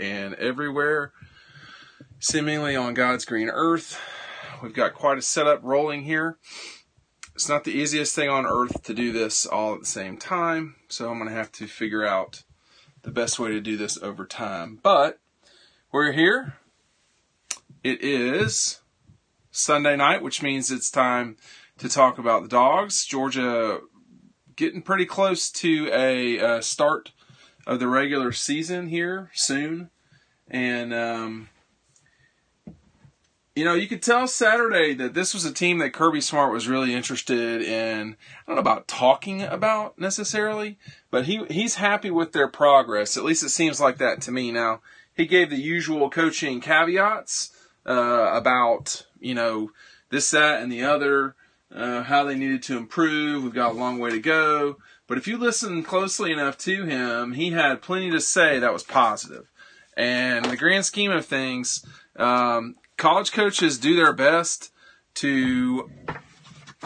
and everywhere, seemingly on God's green earth. We've got quite a setup rolling here. It's not the easiest thing on earth to do this all at the same time, so I'm going to have to figure out the best way to do this over time. But we're here. It is Sunday night, which means it's time to talk about the dogs. Georgia getting pretty close to a uh, start of the regular season here soon, and um, you know you could tell Saturday that this was a team that Kirby Smart was really interested in. I don't know about talking about necessarily, but he he's happy with their progress. At least it seems like that to me. Now he gave the usual coaching caveats uh, about you know this, that, and the other uh, how they needed to improve. We've got a long way to go. But if you listen closely enough to him, he had plenty to say that was positive. And in the grand scheme of things, um, college coaches do their best to,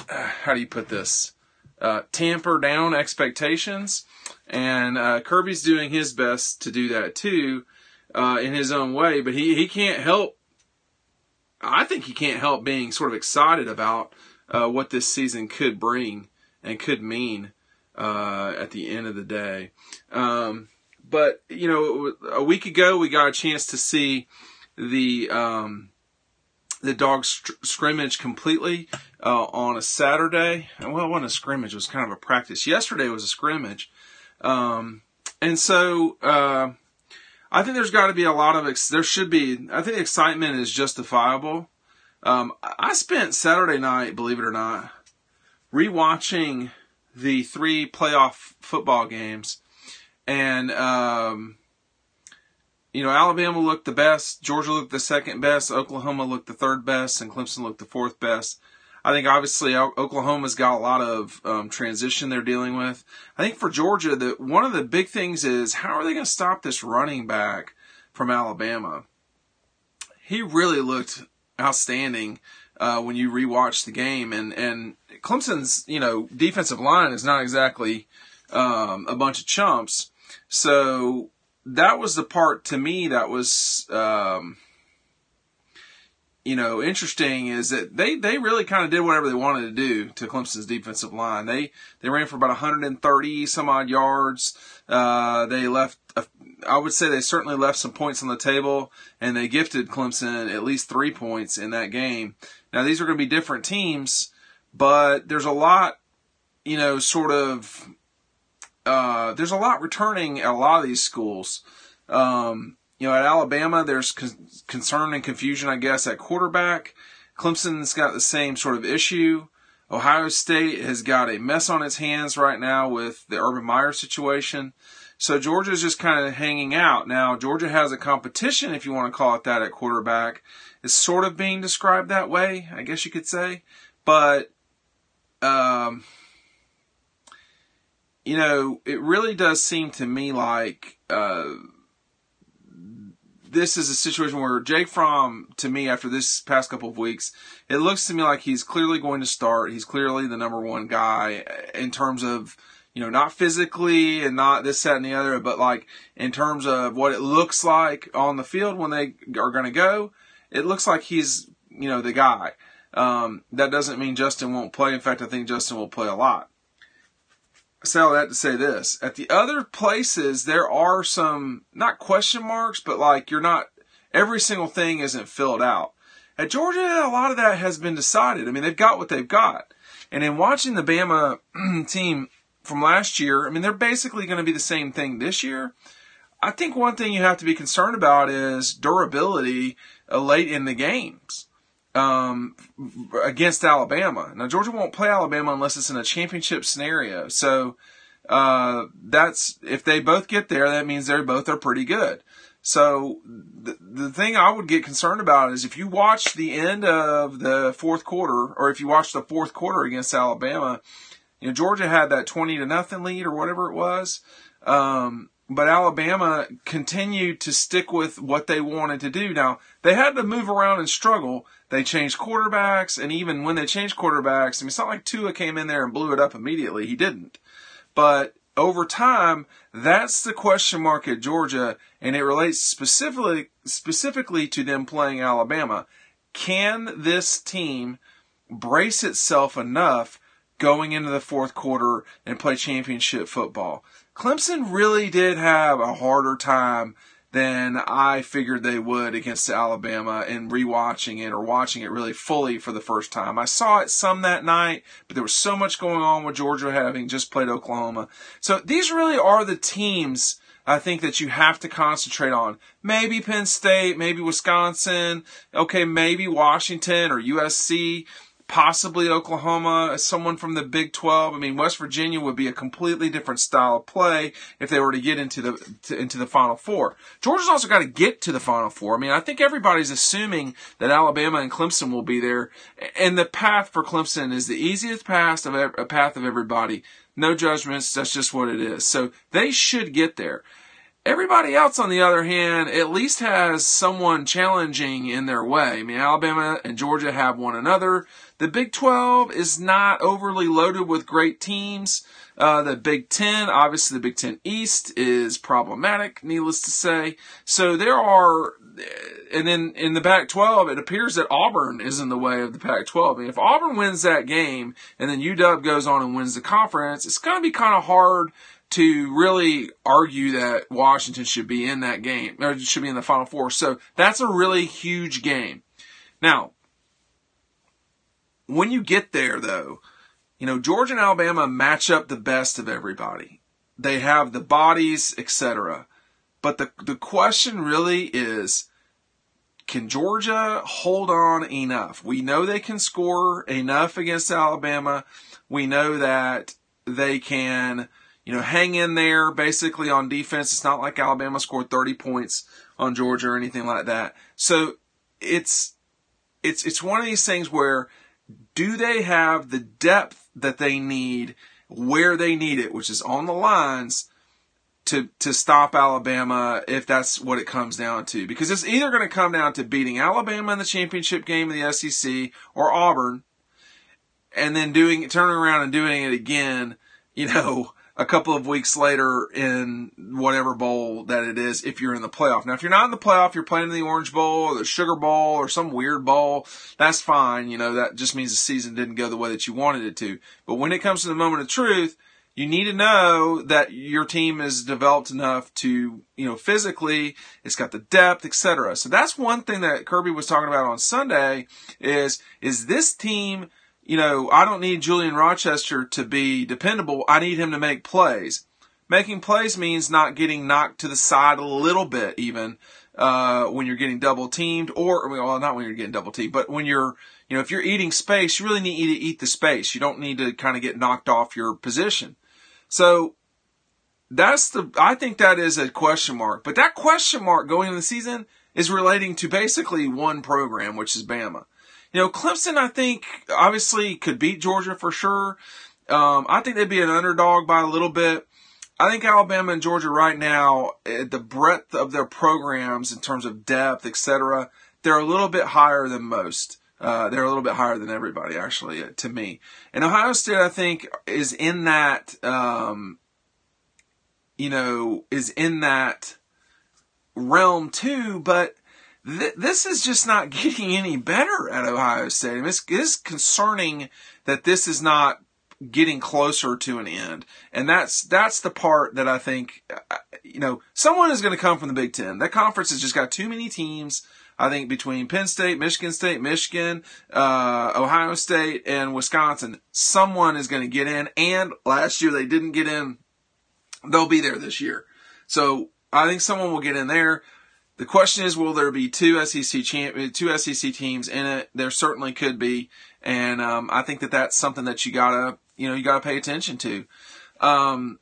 uh, how do you put this, uh, tamper down expectations. And uh, Kirby's doing his best to do that too uh, in his own way. But he, he can't help, I think he can't help being sort of excited about uh, what this season could bring and could mean uh, at the end of the day. Um, but you know, a week ago we got a chance to see the um, the dog scrimmage completely uh, on a Saturday. Well, it wasn't a scrimmage; it was kind of a practice. Yesterday was a scrimmage, um, and so. Uh, I think there's got to be a lot of ex- there should be. I think excitement is justifiable um, I spent Saturday night, believe it or not, rewatching the three playoff football games, and um, you know Alabama looked the best, Georgia looked the second best, Oklahoma looked the third best, and Clemson looked the fourth best. I think obviously Oklahoma's got a lot of um, transition they're dealing with. I think for Georgia, the one of the big things is how are they going to stop this running back from Alabama? He really looked outstanding uh, when you rewatch the game. And and Clemson's you know defensive line is not exactly um, a bunch of chumps. So that was the part to me that was. Um, you know, interesting is that they, they really kind of did whatever they wanted to do to Clemson's defensive line. They they ran for about 130 some odd yards. Uh, they left a, I would say they certainly left some points on the table, and they gifted Clemson at least three points in that game. Now these are going to be different teams, but there's a lot, you know, sort of. Uh, there's a lot returning at a lot of these schools. Um, you know, at Alabama, there's con- concern and confusion, I guess, at quarterback. Clemson's got the same sort of issue. Ohio State has got a mess on its hands right now with the Urban Meyer situation. So Georgia's just kind of hanging out. Now, Georgia has a competition, if you want to call it that, at quarterback. It's sort of being described that way, I guess you could say. But, um, you know, it really does seem to me like, uh, this is a situation where Jake Fromm, to me, after this past couple of weeks, it looks to me like he's clearly going to start. He's clearly the number one guy in terms of you know, not physically and not this, that, and the other, but like in terms of what it looks like on the field when they are going to go, it looks like he's, you know, the guy. Um, that doesn't mean Justin won't play. In fact, I think Justin will play a lot. I say all that to say this. At the other places, there are some, not question marks, but like you're not, every single thing isn't filled out. At Georgia, a lot of that has been decided. I mean, they've got what they've got. And in watching the Bama team from last year, I mean, they're basically going to be the same thing this year. I think one thing you have to be concerned about is durability uh, late in the games um, against Alabama. Now, Georgia won't play Alabama unless it's in a championship scenario. So uh, that's if they both get there, that means they both are pretty good. So the, the thing I would get concerned about is if you watch the end of the fourth quarter, or if you watch the fourth quarter against Alabama, you know, Georgia had that 20 to nothing lead or whatever it was. Um, but Alabama continued to stick with what they wanted to do. Now, they had to move around and struggle. They changed quarterbacks, and even when they changed quarterbacks, I mean, it's not like Tua came in there and blew it up immediately. He didn't. But over time, That's the question mark at Georgia, and it relates specifically specifically to them playing Alabama. Can this team brace itself enough going into the fourth quarter and play championship football? Clemson really did have a harder time than I figured they would against Alabama and rewatching it or watching it really fully for the first time. I saw it some that night, but there was so much going on with Georgia having just played Oklahoma. So these really are the teams I think that you have to concentrate on. Maybe Penn State, maybe Wisconsin, okay, maybe Washington or USC possibly Oklahoma, someone from the Big 12. I mean, West Virginia would be a completely different style of play if they were to get into the to, into the Final Four. Georgia's also got to get to the Final Four. I mean, I think everybody's assuming that Alabama and Clemson will be there, and the path for Clemson is the easiest path of a path of everybody. No judgments. That's just what it is. So they should get there. Everybody else, on the other hand, at least has someone challenging in their way. I mean, Alabama and Georgia have one another. The Big 12 is not overly loaded with great teams. Uh, the Big 10, obviously the Big 10 East is problematic, needless to say. So there are, and then in the Pac 12, it appears that Auburn is in the way of the Pac 12. I mean, if Auburn wins that game and then UW goes on and wins the conference, it's going to be kind of hard to really argue that Washington should be in that game or should be in the Final Four. So that's a really huge game. Now, when you get there, though, you know Georgia and Alabama match up the best of everybody. They have the bodies, etc. But the the question really is. Can Georgia hold on enough? We know they can score enough against Alabama. We know that they can you know, hang in there basically on defense. It's not like Alabama scored 30 points on Georgia or anything like that. So it's, it's, it's one of these things where do they have the depth that they need where they need it, which is on the lines to, to stop Alabama if that's what it comes down to. Because it's either going to come down to beating Alabama in the championship game of the SEC or Auburn and then doing, turning around and doing it again, you know, a couple of weeks later in whatever bowl that it is if you're in the playoff. Now, if you're not in the playoff, you're playing in the Orange Bowl or the Sugar Bowl or some weird bowl, that's fine. You know, that just means the season didn't go the way that you wanted it to. But when it comes to the moment of truth, you need to know that your team is developed enough to, you know, physically, it's got the depth, etc. So that's one thing that Kirby was talking about on Sunday is, is this team you know, I don't need Julian Rochester to be dependable. I need him to make plays. Making plays means not getting knocked to the side a little bit, even uh, when you're getting double teamed, or well, not when you're getting double teamed, but when you're, you know, if you're eating space, you really need to eat the space. You don't need to kind of get knocked off your position. So that's the. I think that is a question mark, but that question mark going into the season is relating to basically one program, which is Bama. You know, Clemson, I think, obviously could beat Georgia for sure. Um, I think they'd be an underdog by a little bit. I think Alabama and Georgia right now, the breadth of their programs in terms of depth, etc., they're a little bit higher than most. Uh, they're a little bit higher than everybody, actually, uh, to me. And Ohio State, I think, is in that, um, you know, is in that realm too. But th- this is just not getting any better at Ohio State. It's, it's concerning that this is not getting closer to an end. And that's, that's the part that I think, uh, you know, someone is going to come from the Big Ten. That conference has just got too many teams. I think between Penn State, Michigan State, Michigan, uh, Ohio State, and Wisconsin, someone is going to get in. And last year they didn't get in. They'll be there this year. So I think someone will get in there. The question is, will there be two SEC champ, two SEC teams in it? There certainly could be, and um, I think that that's something that you gotta, you know, you gotta pay attention to. Um,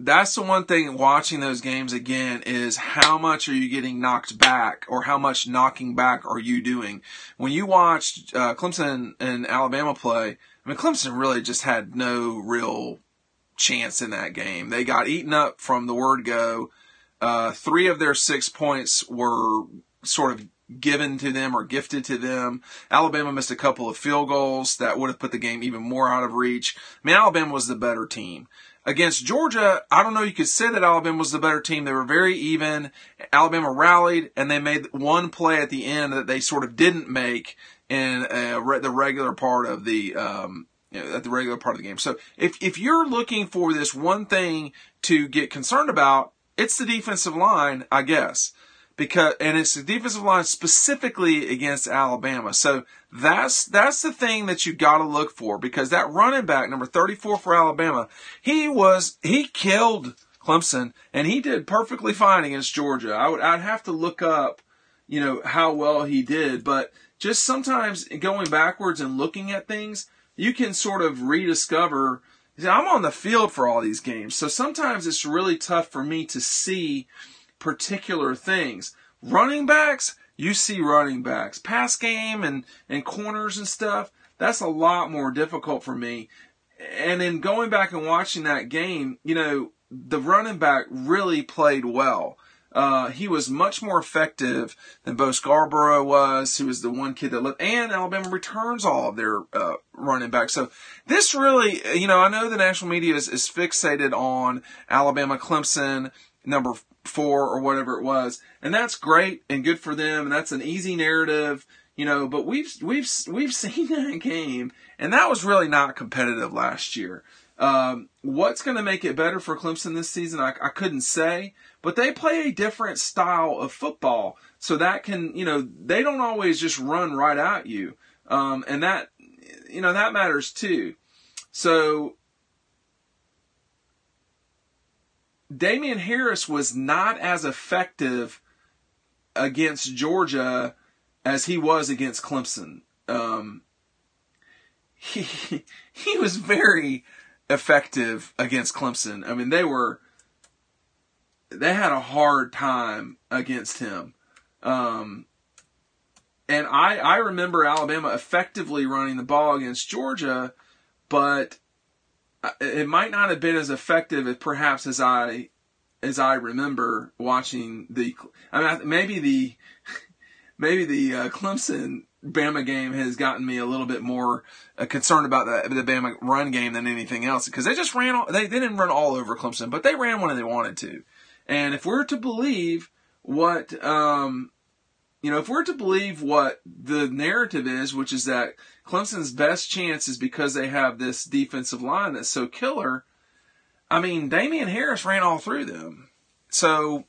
that's the one thing watching those games again is how much are you getting knocked back or how much knocking back are you doing? When you watched uh, Clemson and Alabama play, I mean, Clemson really just had no real chance in that game. They got eaten up from the word go. Uh, three of their six points were sort of given to them or gifted to them. Alabama missed a couple of field goals that would have put the game even more out of reach. I mean, Alabama was the better team. against Georgia, I don't know. You could say that Alabama was the better team. They were very even. Alabama rallied and they made one play at the end that they sort of didn't make in uh, the regular part of the um, you know, at the regular part of the game. So if if you're looking for this one thing to get concerned about, it's the defensive line, I guess because and it's the defensive line specifically against Alabama. So that's that's the thing that you got to look for because that running back number 34 for Alabama, he was he killed Clemson and he did perfectly fine against Georgia. I would I'd have to look up, you know, how well he did, but just sometimes going backwards and looking at things, you can sort of rediscover I'm on the field for all these games. So sometimes it's really tough for me to see particular things. Running backs, you see running backs. Pass game and, and corners and stuff, that's a lot more difficult for me. And in going back and watching that game, you know, the running back really played well. Uh, he was much more effective than Bo Scarborough was, who was the one kid that left, and Alabama returns all of their uh, running backs. So this really, you know, I know the national media is, is fixated on Alabama, Clemson, number four or whatever it was, and that's great and good for them, and that's an easy narrative, you know. But we've we've we've seen that game, and that was really not competitive last year. Um, what's going to make it better for Clemson this season? I, I couldn't say, but they play a different style of football, so that can you know they don't always just run right at you, um, and that you know that matters too. So Damien Harris was not as effective against Georgia as he was against Clemson. Um, he he was very effective against Clemson. I mean, they were they had a hard time against him. Um, and I I remember Alabama effectively running the ball against Georgia, but it might not have been as effective as perhaps as I as I remember watching the. I mean, maybe the maybe the uh, Clemson Bama game has gotten me a little bit more uh, concerned about the, the Bama run game than anything else because they just ran. They, they didn't run all over Clemson, but they ran when they wanted to. And if we're to believe what um, you know, if we're to believe what the narrative is, which is that Clemson's best chance is because they have this defensive line that's so killer. I mean, Damien Harris ran all through them. So,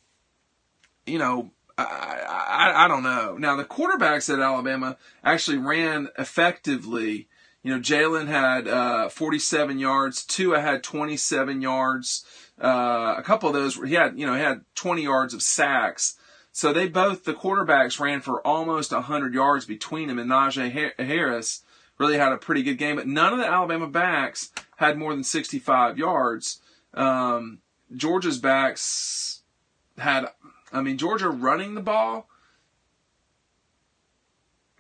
you know, I, I, I don't know. Now, the quarterbacks at Alabama actually ran effectively. You know, Jalen had uh, 47 yards. Tua had 27 yards. Uh, a couple of those, he had, you know, he had 20 yards of sacks. So they both, the quarterbacks ran for almost 100 yards between them, and Najee Harris really had a pretty good game, but none of the Alabama backs had more than 65 yards. Um, Georgia's backs had, I mean, Georgia running the ball,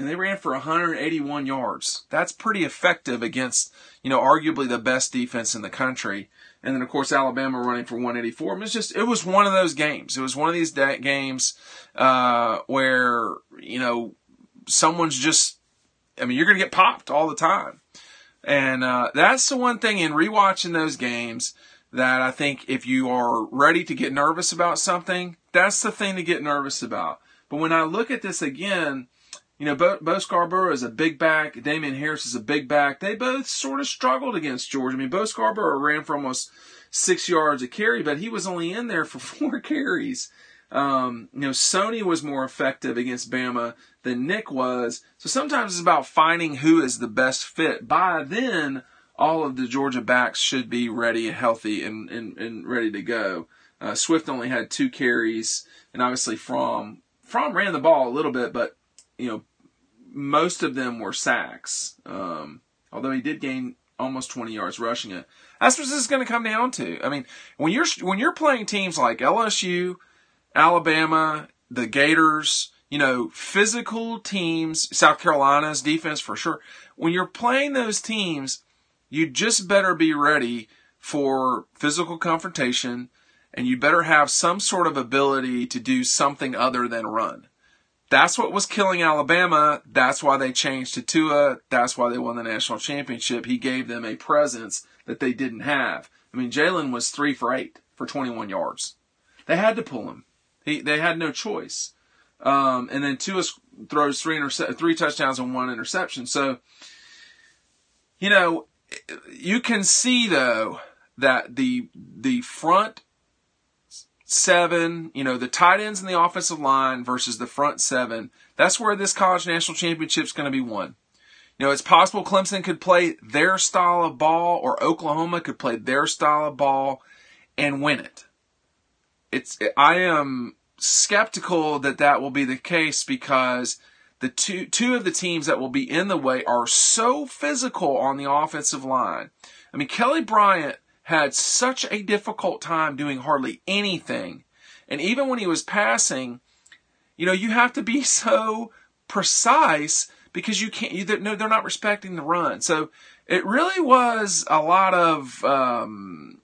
and they ran for 181 yards. That's pretty effective against, you know, arguably the best defense in the country. And then, of course, Alabama running for 184. It was just, it was one of those games. It was one of these games, uh, where, you know, someone's just, I mean, you're going to get popped all the time. And, uh, that's the one thing in rewatching those games that I think if you are ready to get nervous about something, that's the thing to get nervous about. But when I look at this again, you know, Bo, Bo Scarborough is a big back. Damien Harris is a big back. They both sort of struggled against Georgia. I mean, Bo Scarborough ran for almost six yards a carry, but he was only in there for four carries. Um, you know, Sony was more effective against Bama than Nick was. So sometimes it's about finding who is the best fit. By then, all of the Georgia backs should be ready, and healthy, and, and, and ready to go. Uh, Swift only had two carries, and obviously Fromm Fromm ran the ball a little bit, but you know most of them were sacks. Um, although he did gain almost 20 yards rushing it. That's what this is going to come down to. I mean, when you're when you're playing teams like LSU, Alabama, the Gators, you know, physical teams, South Carolina's defense for sure. When you're playing those teams, you just better be ready for physical confrontation and you better have some sort of ability to do something other than run. That's what was killing Alabama. That's why they changed to Tua. That's why they won the national championship. He gave them a presence that they didn't have. I mean, Jalen was three for eight for 21 yards. They had to pull him. He, they had no choice. Um, and then Tua throws three interce- three touchdowns and one interception. So, you know, you can see though that the the front seven, you know, the tight ends and the offensive line versus the front seven. That's where this college national championship is going to be won. You know, it's possible Clemson could play their style of ball or Oklahoma could play their style of ball and win it. It's I am skeptical that that will be the case because the two two of the teams that will be in the way are so physical on the offensive line. I mean, Kelly Bryant had such a difficult time doing hardly anything. And even when he was passing, you know, you have to be so precise because you can't, you, they're, they're not respecting the run. So it really was a lot of um,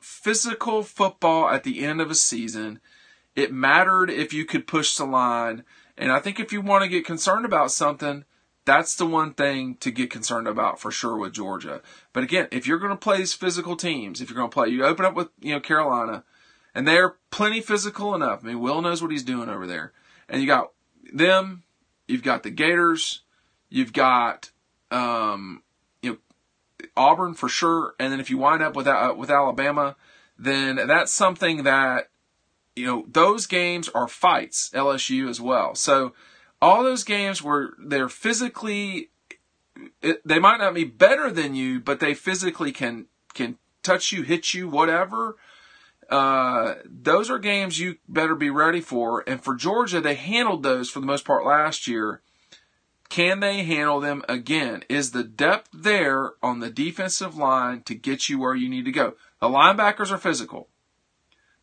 physical football at the end of a season. It mattered if you could push the line. And I think if you want to get concerned about something, that's the one thing to get concerned about for sure with Georgia. But again, if you're going to play these physical teams, if you're going to play, you open up with, you know, Carolina, and they're plenty physical enough. I mean, Will knows what he's doing over there. And you got them, you've got the Gators, you've got, um, you know, Auburn for sure. And then if you wind up with, uh, with Alabama, then that's something that, you know, those games are fights, LSU as well. So, all those games where they're physically they might not be better than you, but they physically can can touch you, hit you, whatever. Uh, those are games you better be ready for. And for Georgia, they handled those for the most part last year. Can they handle them again? Is the depth there on the defensive line to get you where you need to go? The linebackers are physical.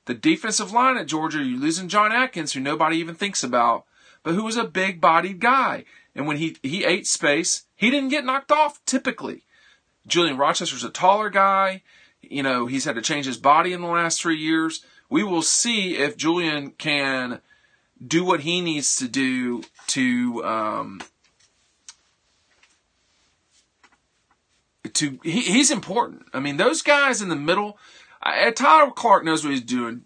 The defensive line at Georgia, you're losing John Atkins, who nobody even thinks about but who was a big bodied guy. And when he, he ate space, he didn't get knocked off typically. Julian Rochester's a taller guy. You know, he's had to change his body in the last three years. We will see if Julian can do what he needs to do to, um, to he, he's important. I mean, those guys in the middle, uh, Tyler Clark knows what he's doing.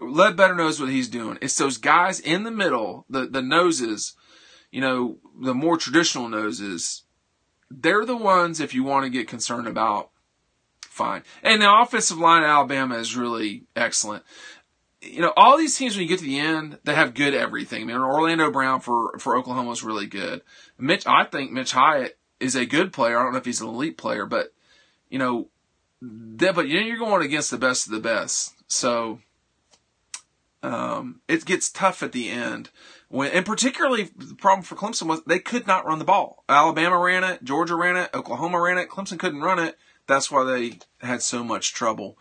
Ledbetter knows what he's doing. It's those guys in the middle, the, the noses, you know, the more traditional noses. They're the ones, if you want to get concerned about, fine. And the offensive line at Alabama is really excellent. You know, all these teams, when you get to the end, they have good everything. I mean, Orlando Brown for, for Oklahoma is really good. Mitch, I think Mitch Hyatt is a good player. I don't know if he's an elite player, but, you know, but you're going against the best of the best. So, um, it gets tough at the end. When, and particularly the problem for Clemson was they could not run the ball. Alabama ran it, Georgia ran it, Oklahoma ran it. Clemson couldn't run it. That's why they had so much trouble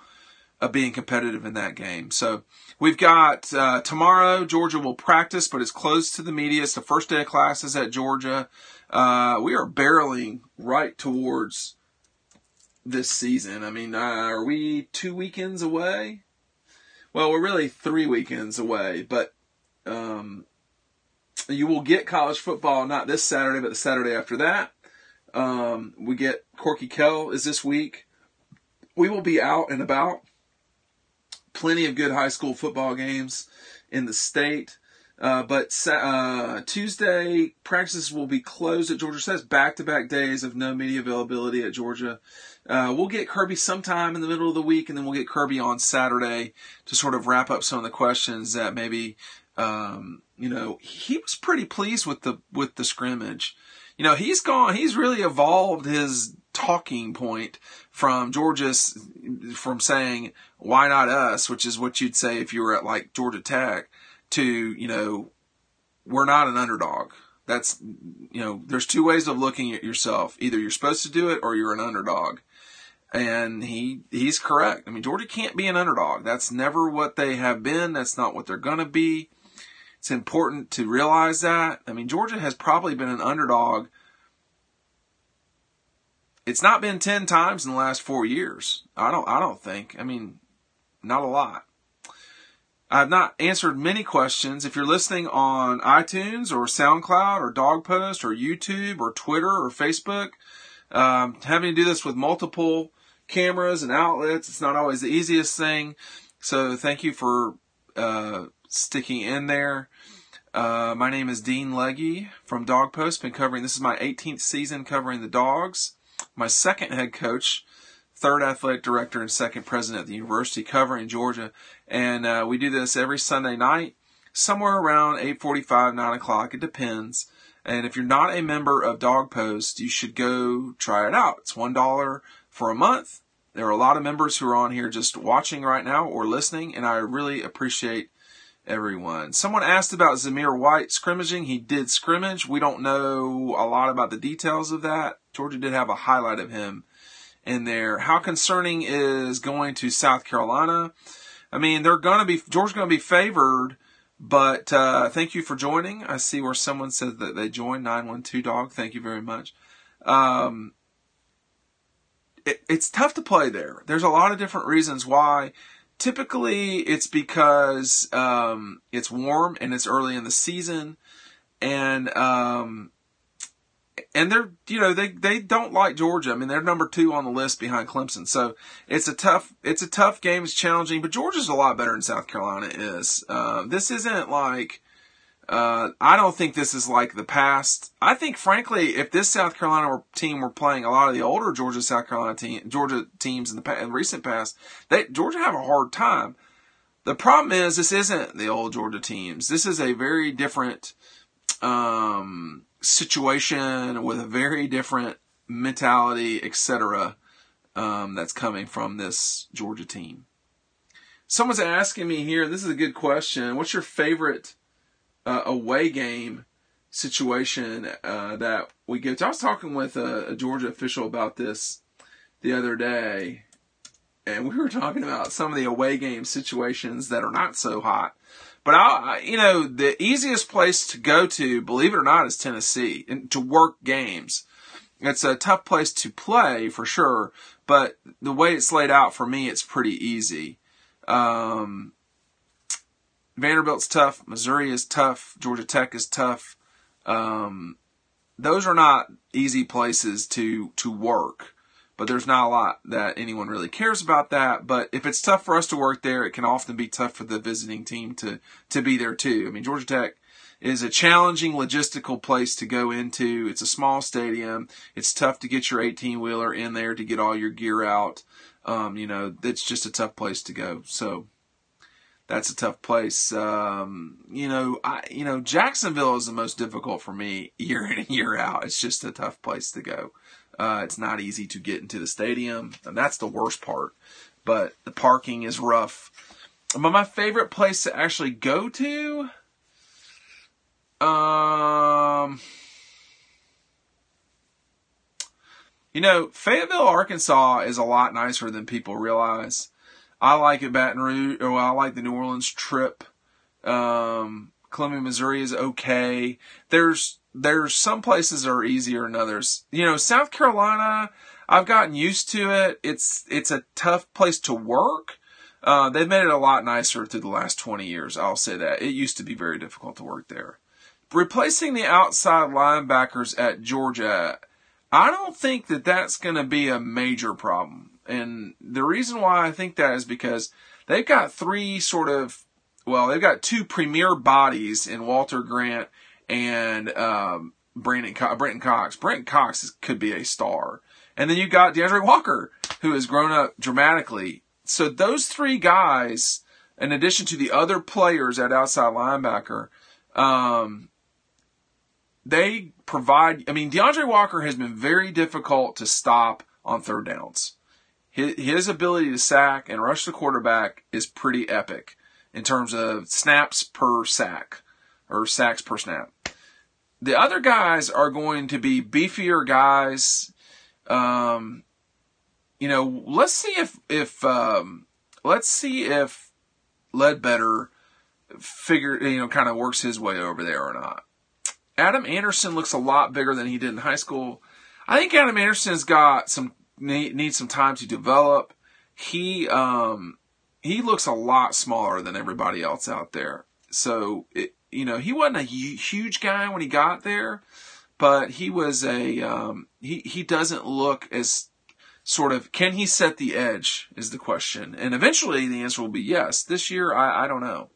of being competitive in that game. So we've got uh, tomorrow. Georgia will practice, but it's closed to the media. It's the first day of classes at Georgia. Uh, we are barreling right towards this season. I mean, uh, are we two weekends away? well, we're really three weekends away, but um, you will get college football not this Saturday, but the Saturday after that. Um, we get Corky Kell is this week. We will be out and about. Plenty of good high school football games in the state. Uh, but uh, Tuesday practices will be closed at Georgia. Says back to back days of no media availability at Georgia. Uh, we'll get Kirby sometime in the middle of the week, and then we'll get Kirby on Saturday to sort of wrap up some of the questions that maybe, um, you know, he was pretty pleased with the with the scrimmage. You know, he's gone. He's really evolved his talking point from Georgia's from saying "Why not us," which is what you'd say if you were at like Georgia Tech, to you know, we're not an underdog that's you know there's two ways of looking at yourself either you're supposed to do it or you're an underdog and he he's correct. I mean, Georgia can't be an underdog. That's never what they have been. That's not what they're going to be. It's important to realize that. I mean, Georgia has probably been an underdog. It's not been 10 times in the last 4 years. I don't I don't think. I mean, not a lot. I've not answered many questions. If you're listening on iTunes or SoundCloud or DawgPost or YouTube or Twitter or Facebook, um, having to do this with multiple cameras and outlets. It's not always the easiest thing. So thank you for uh, sticking in there. Uh, my name is Dean Legge from DawgPost. Been covering this is my 18th season covering the dogs. My second head coach, third athletic director, and second president at the university covering Georgia. And uh, we do this every Sunday night, somewhere around 8:45, 9 o'clock. It depends. And if you're not a member of DawgPost, you should go try it out. It's one dollar for a month. There are a lot of members who are on here just watching right now or listening, and I really appreciate everyone. Someone asked about Zamir White scrimmaging. He did scrimmage. We don't know a lot about the details of that. Georgia did have a highlight of him in there. How concerning is going to South Carolina? I mean, they're going to be, Georgia's going to be favored, but uh, thank you for joining. I see where someone said that they joined 912 Dog. Thank you very much. Um, it, it's tough to play there. There's a lot of different reasons why. Typically, it's because um, it's warm and it's early in the season, and um, and they're you know they they don't like Georgia. I mean they're number two on the list behind Clemson. So it's a tough it's a tough game. It's challenging, but Georgia's a lot better than South Carolina is. Uh, this isn't like uh, I don't think this is like the past. I think, frankly, if this South Carolina team were playing a lot of the older Georgia South Carolina team, Georgia teams in the in recent past, they Georgia have a hard time. The problem is this isn't the old Georgia teams. This is a very different um, situation with a very different mentality, etc. Um, that's coming from this Georgia team. Someone's asking me here. This is a good question. What's your favorite? Uh, away game situation uh, that we get. I was talking with a, a, Georgia official about this the other day, and we were talking about some of the away game situations that are not so hot. But I, you know, the easiest place to go to, believe it or not, is Tennessee and to work games. It's a tough place to play for sure, but the way it's laid out for me, it's pretty easy. Um, Vanderbilt's tough. Missouri is tough. Georgia Tech is tough. Um, those are not easy places to to work. But there's not a lot that anyone really cares about that. But if it's tough for us to work there, it can often be tough for the visiting team to to be there too. I mean, Georgia Tech is a challenging logistical place to go into. It's a small stadium. It's tough to get your 18 wheeler in there to get all your gear out. Um, you know, it's just a tough place to go. So that's a tough place. Um, you know, I, you know, Jacksonville is the most difficult for me year in and year out. It's just a tough place to go. Uh, it's not easy to get into the stadium, and that's the worst part. But the parking is rough. But my favorite place to actually go to, um, you know, Fayetteville, Arkansas is a lot nicer than people realize. I like it Baton Rouge. Or I like the New Orleans trip. Um, Columbia, Missouri is okay. There's there's some places that are easier than others. You know, South Carolina, I've gotten used to it. It's it's a tough place to work. Uh, they've made it a lot nicer through the last 20 years. I'll say that. It used to be very difficult to work there. Replacing the outside linebackers at Georgia, I don't think that that's going to be a major problem. And the reason why I think that is because they've got three sort of, well, they've got two premier bodies in Walter Grant and um, Brandon Co- Brenton Cox. Brenton Cox is, could be a star. And then you've got D'Andre Walker, who has grown up dramatically. So those three guys, in addition to the other players at outside linebacker, um, they provide. I mean, D'Andre Walker has been very difficult to stop on third downs his, ability to sack and rush the quarterback is pretty epic in terms of snaps per sack or sacks per snap. The other guys are going to be beefier guys. Um, you know, let's see if if um, let's see if Ledbetter figure you know kind of works his way over there or not. Adam Anderson looks a lot bigger than he did in high school. I think Adam Anderson's got some need, needs some time to develop. He um, he looks a lot smaller than everybody else out there. So it, you know he wasn't a huge guy when he got there, but he was a um, he he doesn't look as sort of can he set the edge is the question. And eventually the answer will be yes. This year, I, I don't know.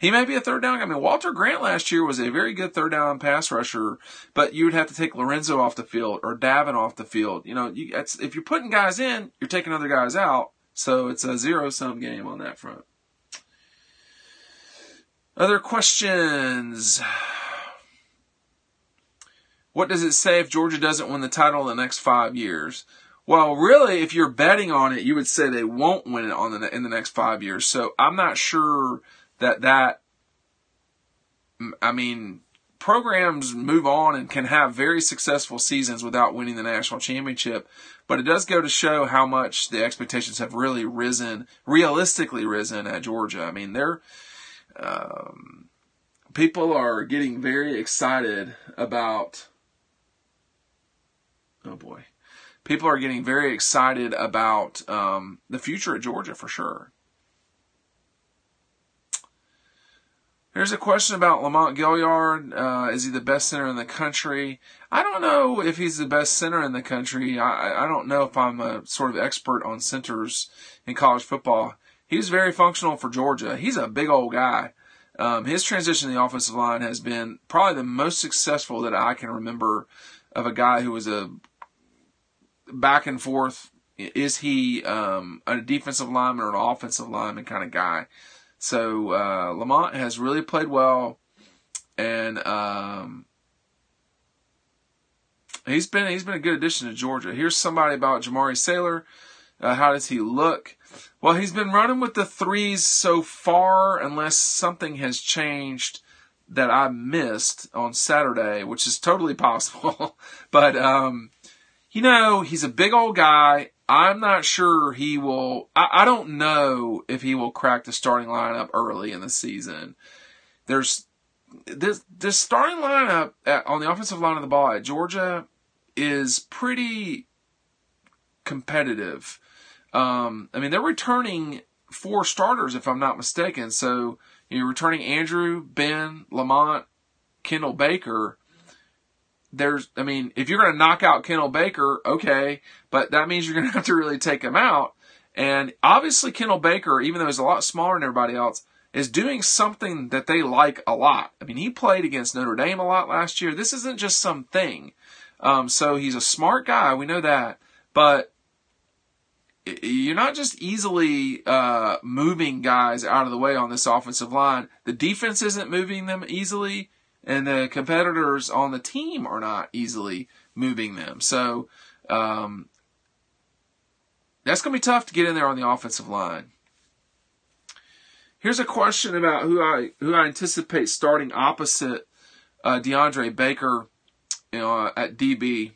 He may be a third down. guy. I mean, Walter Grant last year was a very good third down pass rusher, but you would have to take Lorenzo off the field or Davin off the field. You know, you, if you're putting guys in, you're taking other guys out. So it's a zero sum game on that front. Other questions. What does it say if Georgia doesn't win the title in the next five years? Well, really, if you're betting on it, you would say they won't win it on the in the next five years. So I'm not sure that that I mean programs move on and can have very successful seasons without winning the national championship, but it does go to show how much the expectations have really risen, realistically risen at Georgia. I mean, they're um, people are getting very excited about. Oh boy, people are getting very excited about um, the future of Georgia for sure. There's a question about Lamont Gaillard. Uh, is he the best center in the country? I don't know if he's the best center in the country. I, I don't know if I'm a sort of expert on centers in college football. He's very functional for Georgia. He's a big old guy. Um, his transition to the offensive line has been probably the most successful that I can remember of a guy who was a back and forth. Is he um, a defensive lineman or an offensive lineman kind of guy? So uh, Lamont has really played well, and um, he's been he's been a good addition to Georgia. Here's somebody about Jamaree Salyer. Uh, how does he look? Well, he's been running with the threes so far, unless something has changed that I missed on Saturday, which is totally possible. but um, you know, he's a big old guy. I'm not sure he will. I, I, don't know if he will crack the starting lineup early in the season. There's this this starting lineup at, on the offensive line of the ball at Georgia is pretty competitive. Um, I mean, they're returning four starters, if I'm not mistaken. So you're returning Andrew, Ben, Lamont, Kendall Baker there's, I mean, if you're going to knock out Kendall Baker, okay, but that means you're going to have to really take him out. And obviously, Kendall Baker, even though he's a lot smaller than everybody else, is doing something that they like a lot. I mean, he played against Notre Dame a lot last year. This isn't just some thing. Um, so he's a smart guy. We know that. But you're not just easily uh, moving guys out of the way on this offensive line. The defense isn't moving them easily and the competitors on the team are not easily moving them. So um, that's going to be tough to get in there on the offensive line. Here's a question about who I who I anticipate starting opposite uh, DeAndre Baker, you know, at DB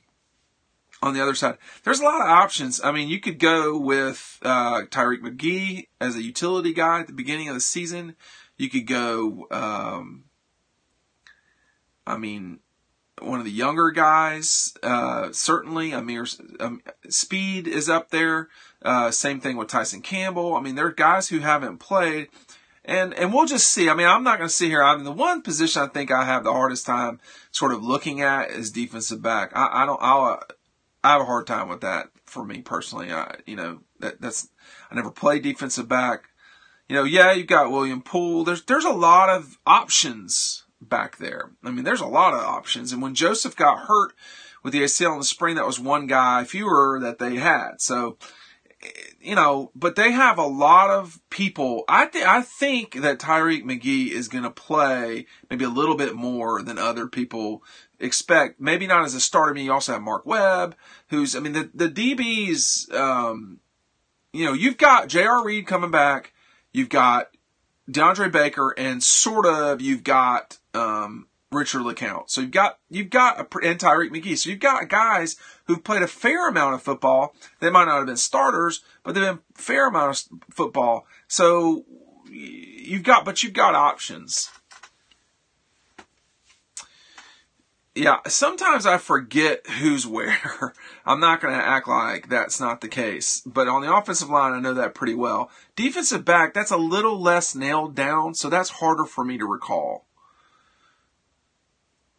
on the other side. There's a lot of options. I mean, you could go with uh, Tyrique McGhee as a utility guy at the beginning of the season. You could go um, I mean, one of the younger guys, uh, certainly. Ameer um, Speed is up there. Uh, same thing with Tyson Campbell. I mean, there are guys who haven't played, and and we'll just see. I mean, I'm not going to sit here. I mean, the one position I think I have the hardest time sort of looking at is defensive back. I, I don't. I'll. I have a hard time with that for me personally. I, you know, that that's. I never played defensive back. You know, yeah, you've got William Poole. There's there's a lot of options back there. I mean, there's a lot of options. And when Joseph got hurt with the ACL in the spring, that was one guy fewer that they had. So, you know, but they have a lot of people. I think I think that Tyrique McGhee is going to play maybe a little bit more than other people expect. Maybe not as a starter. I mean, you also have Mark Webb, who's I mean the the DBs. Um, you know, you've got J.R. Reed coming back. You've got DeAndre Baker, and sort of you've got um, Richard LeCounte. So you've got you've got a, and Tyrique McGhee. So you've got guys who've played a fair amount of football. They might not have been starters, but they've been fair amount of football. So you've got, but you've got options. Yeah, sometimes I forget who's where. I'm not going to act like that's not the case. But on the offensive line, I know that pretty well. Defensive back, that's a little less nailed down, so that's harder for me to recall.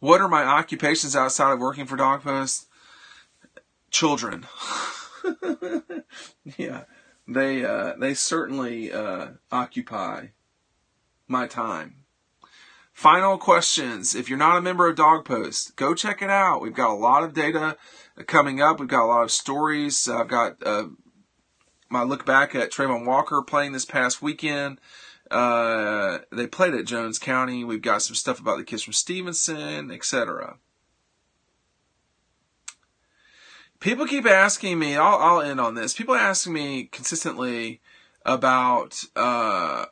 What are my occupations outside of working for DawgPost? Children. yeah, they uh, they certainly uh, occupy my time. Final questions. If you're not a member of DawgPost, go check it out. We've got a lot of data coming up. We've got a lot of stories. I've got uh, my look back at Travon Walker playing this past weekend. Uh, they played at Jones County. We've got some stuff about the kids from Stevenson, etc. People keep asking me. I'll, I'll end on this. People asking me consistently about. Uh,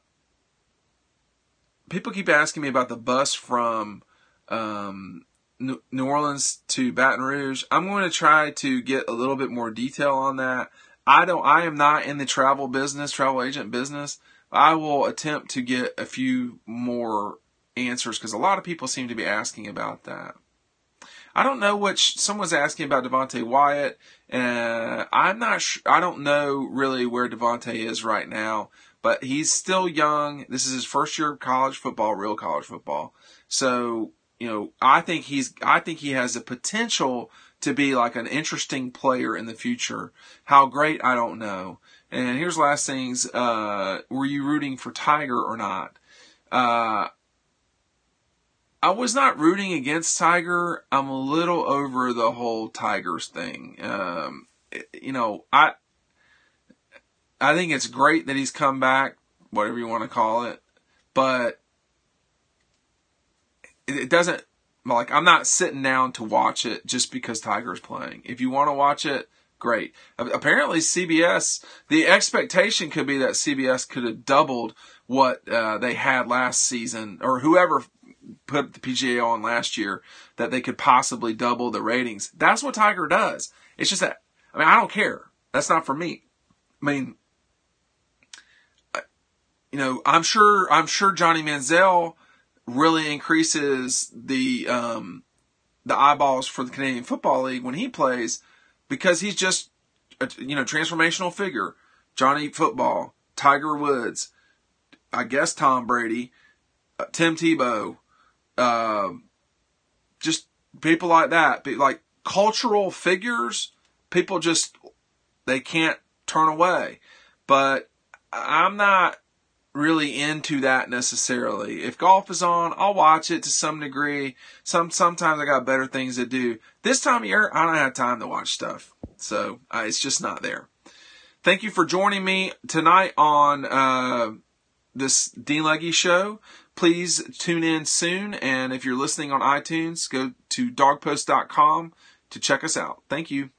people keep asking me about the bus from um, New Orleans to Baton Rouge. I'm going to try to get a little bit more detail on that. I don't. I am not in the travel business, travel agent business. I will attempt to get a few more answers because a lot of people seem to be asking about that. I don't know which someone's asking about Devonte Wyatt. Uh, I'm not. Sh- I don't know really where Devonte is right now, but he's still young. This is his first year of college football, real college football. So you know, I think he's. I think he has the potential to be like an interesting player in the future. How great, I don't know. And here's last things. Uh, were you rooting for Tiger or not? Uh, I was not rooting against Tiger. I'm a little over the whole Tigers thing. Um, you know, I I think it's great that he's come back, whatever you want to call it, but it doesn't like I'm not sitting down to watch it just because Tiger's playing. If you want to watch it, great. Apparently, CBS the expectation could be that CBS could have doubled what uh, they had last season, or whoever put the PGA on last year, that they could possibly double the ratings. That's what Tiger does. It's just that I mean I don't care. That's not for me. I mean, you know, I'm sure I'm sure Johnny Manziel really increases the um, the eyeballs for the Canadian Football League when he plays because he's just a you know transformational figure. Johnny Football, Tiger Woods, I guess Tom Brady, uh, Tim Tebow, uh, just people like that, like cultural figures. People just they can't turn away. But I'm not really into that necessarily. If golf is on, I'll watch it to some degree. Some sometimes I got better things to do. This time of year, I don't have time to watch stuff, so uh, it's just not there. Thank you for joining me tonight on uh, this Dean Legge show. Please tune in soon, and if you're listening on iTunes, go to dawgpost.com to check us out. Thank you.